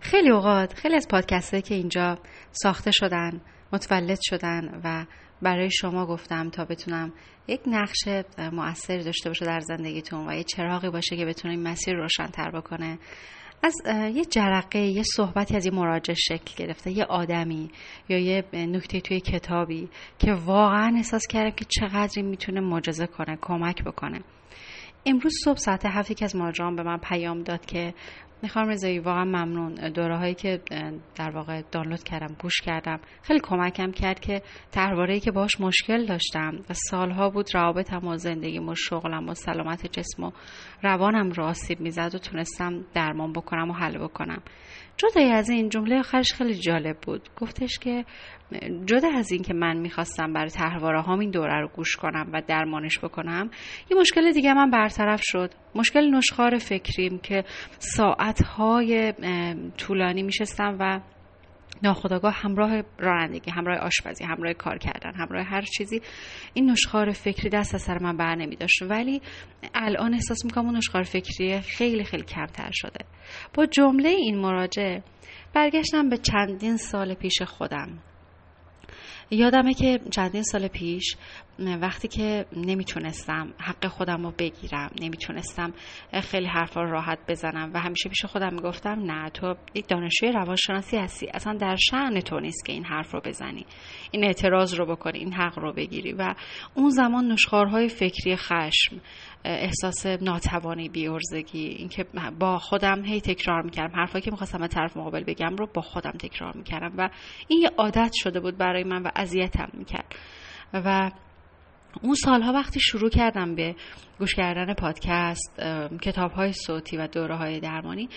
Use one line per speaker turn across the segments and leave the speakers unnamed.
خیلی اوقات خیلی از پادکسته که اینجا ساخته شدن متولد شدن و برای شما گفتم تا بتونم یک نقش مؤثری داشته باشه در زندگیتون و یه چراغی باشه که بتونه این مسیر روشنتر بکنه. از یه جرقه یه صحبتی از یه مراجع شکل گرفته یه آدمی یا یه نکته توی کتابی که واقعا احساس کردم که چقدری می‌تونه معجزه کنه کمک بکنه. امروز صبح ساعت هفت که از مراجعان به من پیام داد که می‌خوام رضایی واقعا ممنون. دوره هایی که در واقع دانلود کردم گوش کردم خیلی کمکم کرد که درباره که باش مشکل داشتم و سالها بود روابطم و زندگیم و شغلم و سلامت جسم و روانم رو آسیب می‌زد و تونستم درمان بکنم و حل بکنم. جدای از این جمله آخرش خیلی جالب بود. گفتش که جدا از این که من می‌خواستم برای تحواره هام این دوره رو گوش کنم و درمانش بکنم یه مشکل دیگه من برطرف شد. مشکل نشخار فکریم که ساعتهای طولانی میشستم و ناخداگاه همراه رانندگی همراه آشپزی همراه کار کردن همراه هر چیزی. این نشخار فکری دست از سر من بر نمی داشت ولی الان احساس می‌کنم اون نشخار فکری خیلی خیلی کمتر شده. با جمله این مراجعه برگشتم به چندین سال پیش خودم. یادمه که چندین سال پیش وقتی که نمی‌تونستم حق خودم رو بگیرم نمی‌تونستم خیلی حرفا رو راحت بزنم و همیشه پیش خودم می‌گفتم نه تو یک دانشجوی روانشناسی هستی اصلا در شعن تو نیست که این حرف رو بزنی. این اعتراض رو بکنی این حق رو بگیری و اون زمان نشخارهای فکری خشم احساس ناتوانی بیورزگی اینکه با خودم هی تکرار می‌کردم. حرفایی که می‌خواستم به طرف مقابل بگم رو با خودم تکرار می‌کردم و این یه عادت شده بود برای من و اذیتم می‌کرد. و اون سالها وقتی شروع کردم به گوش کردن پادکست کتاب های صوتی و دوره های درمانی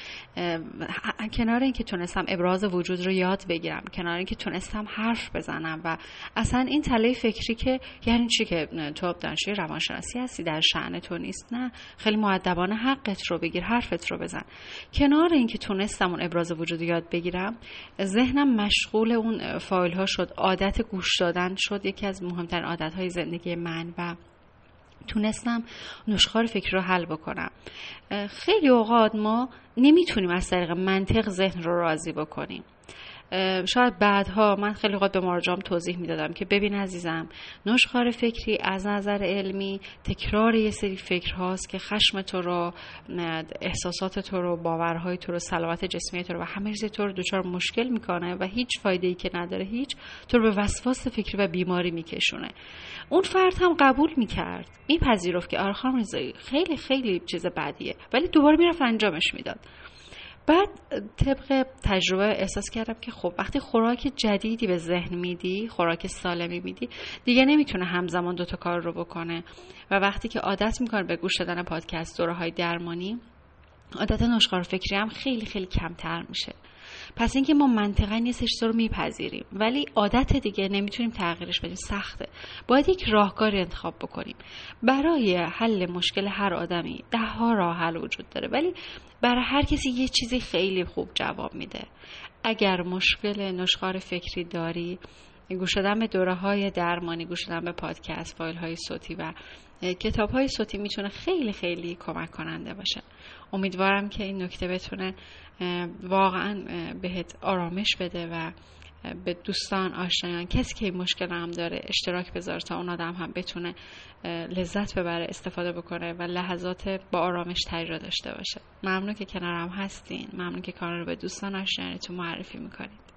کنار اینکه تونستم ابراز وجود رو یاد بگیرم کنار اینکه تونستم حرف بزنم و اصلا این تله فکری که یعنی چی که تو دانشجوی روانشناسی هستی در شعن تو نیست نه. خیلی معدبانه حقت رو بگیر حرفت رو بزن. کنار اینکه تونستم اون ابراز وجود یاد بگیرم ذهنم مشغول اون فایل ها شد عادت گوش دادن شد یکی از مهمترین عادت های زندگی من و تونستم نشخار فکر رو حل بکنم. خیلی اوقات ما نمی‌تونیم از طریق منطق ذهن رو راضی بکنیم. شاید بعدها من خیلی اوقات به مراجعام توضیح می‌دادم که ببین عزیزم نشخار فکری از نظر علمی تکرار یه سری فکر هاست که خشم تو رو احساسات تو رو باورهای تو رو سلامت جسمی تو رو و همه چیز تو رو دچار مشکل می‌کنه و هیچ فایده ای که نداره هیچ تو رو به وسواس فکری و بیماری میکشونه. اون فرد هم قبول می‌کرد. میپذیرفت که آره خانم خیلی خیلی چیز بدیه ولی دوباره می‌رفت انجامش می‌داد. بعد طبق تجربه احساس کردم که خب وقتی خوراک جدیدی به ذهن میدی خوراک سالمی میدی دیگه نمی‌تونه همزمان دوتا کار رو بکنه. و وقتی که عادت می‌کنه به گوش دادن پادکست دوره های درمانی عادت نشخار فکری هم خیلی خیلی کمتر میشه. پس اینکه ما منطقا یه رو میپذیریم. ولی عادت دیگه نمی‌تونیم تغییرش بدیم. سخته. باید یک راهکاری انتخاب بکنیم. برای حل مشکل هر آدمی ده ها راه حل وجود داره. ولی برای هر کسی یه چیزی خیلی خوب جواب میده. اگر مشکل نشخار فکری داری گوش دادن به دوره های درمانی گوش دادن به پادکست فایل های صوتی و کتاب های صوتی می‌تونه خیلی خیلی کمک کننده باشه. امیدوارم که این نکته بتونه واقعا بهت آرامش بده و به دوستان آشنایان کسی که این مشکل هم داره اشتراک بذار تا اون آدم هم بتونه لذت ببره استفاده بکنه و لحظات با آرامش تجربه داشته باشه. ممنون که کنارم هستین. ممنون که کانال رو به دوستان آشنایانتون معرفی می‌کنید.